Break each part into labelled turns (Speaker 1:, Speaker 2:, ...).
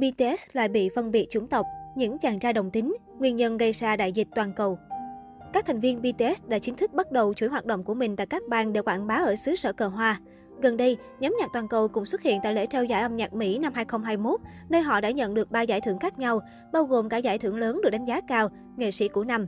Speaker 1: BTS lại bị phân biệt chủng tộc, những chàng trai đồng tính, nguyên nhân gây ra đại dịch toàn cầu. Các thành viên BTS đã chính thức bắt đầu chuỗi hoạt động của mình tại các bang để quảng bá ở xứ sở cờ hoa. Gần đây, nhóm nhạc toàn cầu cũng xuất hiện tại lễ trao giải âm nhạc Mỹ năm 2021, nơi họ đã nhận được 3 giải thưởng khác nhau, bao gồm cả giải thưởng lớn được đánh giá cao, nghệ sĩ của năm.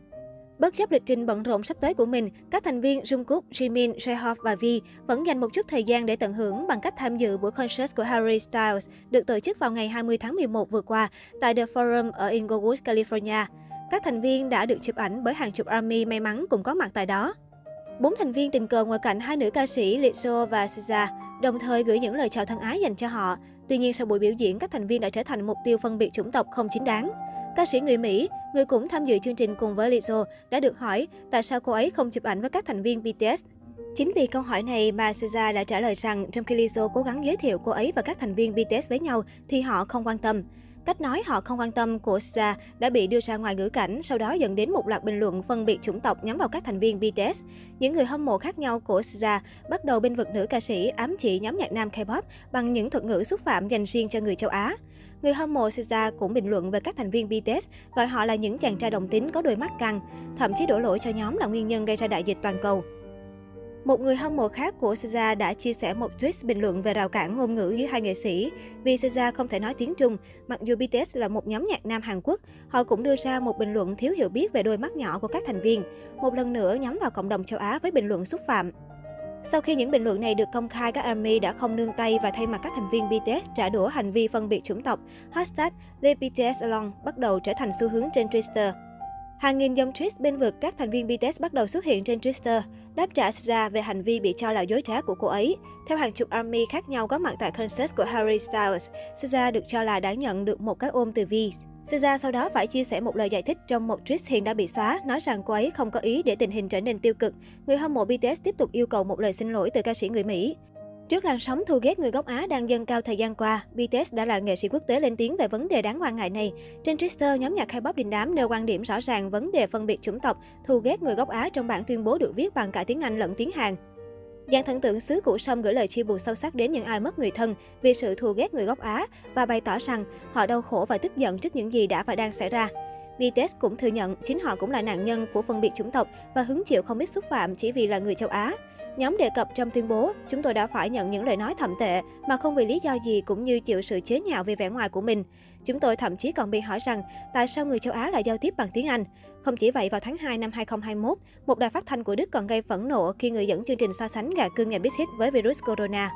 Speaker 1: Bất chấp lịch trình bận rộn sắp tới của mình, các thành viên Jungkook, Jimin, J-Hope và V vẫn dành một chút thời gian để tận hưởng bằng cách tham dự buổi concert của Harry Styles được tổ chức vào ngày 20 tháng 11 vừa qua tại The Forum ở Inglewood, California. Các thành viên đã được chụp ảnh bởi hàng chục ARMY may mắn cùng có mặt tại đó. Bốn thành viên tình cờ ngoài cạnh hai nữ ca sĩ Lizzo và SZA, đồng thời gửi những lời chào thân ái dành cho họ. Tuy nhiên, sau buổi biểu diễn, các thành viên đã trở thành mục tiêu phân biệt chủng tộc không chính đáng. Ca sĩ người Mỹ, người cũng tham dự chương trình cùng với Lizzo, đã được hỏi tại sao cô ấy không chụp ảnh với các thành viên BTS. Chính vì câu hỏi này mà SZA đã trả lời rằng trong khi Lizzo cố gắng giới thiệu cô ấy và các thành viên BTS với nhau thì họ không quan tâm. Cách nói họ không quan tâm của SZA đã bị đưa ra ngoài ngữ cảnh, sau đó dẫn đến một loạt bình luận phân biệt chủng tộc nhắm vào các thành viên BTS. Những người hâm mộ khác nhau của SZA bắt đầu bên vực nữ ca sĩ ám chỉ nhóm nhạc nam K-pop bằng những thuật ngữ xúc phạm dành riêng cho người châu Á. Người hâm mộ SZA cũng bình luận về các thành viên BTS, gọi họ là những chàng trai đồng tính có đôi mắt căng, thậm chí đổ lỗi cho nhóm là nguyên nhân gây ra đại dịch toàn cầu. Một người hâm mộ khác của SZA đã chia sẻ một tweet bình luận về rào cản ngôn ngữ giữa hai nghệ sĩ. Vì SZA không thể nói tiếng Trung, mặc dù BTS là một nhóm nhạc nam Hàn Quốc, họ cũng đưa ra một bình luận thiếu hiểu biết về đôi mắt nhỏ của các thành viên. Một lần nữa nhắm vào cộng đồng châu Á với bình luận xúc phạm. Sau khi những bình luận này được công khai, các ARMY đã không nương tay và thay mặt các thành viên BTS trả đũa hành vi phân biệt chủng tộc. Hashtag Leave BTS Alone bắt đầu trở thành xu hướng trên Twitter. Hàng nghìn dòng tweet bên vực các thành viên BTS bắt đầu xuất hiện trên Twitter, đáp trả ra về hành vi bị cho là dối trá của cô ấy. Theo hàng chục ARMY khác nhau có mặt tại concert của Harry Styles, SZA được cho là đã nhận được một cái ôm từ V. SZA sau đó phải chia sẻ một lời giải thích trong một tweet hiện đã bị xóa, nói rằng cô ấy không có ý để tình hình trở nên tiêu cực. Người hâm mộ BTS tiếp tục yêu cầu một lời xin lỗi từ ca sĩ người Mỹ. Trước làn sóng thu ghét người gốc Á đang dâng cao thời gian qua, BTS đã là nghệ sĩ quốc tế lên tiếng về vấn đề đáng quan ngại này. Trên Twitter, nhóm nhạc K-pop đình đám nêu quan điểm rõ ràng vấn đề phân biệt chủng tộc, thu ghét người gốc Á trong bản tuyên bố được viết bằng cả tiếng Anh lẫn tiếng Hàn. Giang thần tượng xứ Cụ Sâm gửi lời chia buồn sâu sắc đến những ai mất người thân vì sự thù ghét người gốc Á và bày tỏ rằng họ đau khổ và tức giận trước những gì đã và đang xảy ra. BTS cũng thừa nhận chính họ cũng là nạn nhân của phân biệt chủng tộc và hứng chịu không ít xúc phạm chỉ vì là người châu Á. Nhóm đề cập trong tuyên bố, chúng tôi đã phải nhận những lời nói thậm tệ mà không vì lý do gì cũng như chịu sự chế nhạo về vẻ ngoài của mình. Chúng tôi thậm chí còn bị hỏi rằng tại sao người châu Á lại giao tiếp bằng tiếng Anh. Không chỉ vậy, vào tháng 2 năm 2021, một đài phát thanh của Đức còn gây phẫn nộ khi người dẫn chương trình so sánh gà cưng nhà Big Hit với virus corona.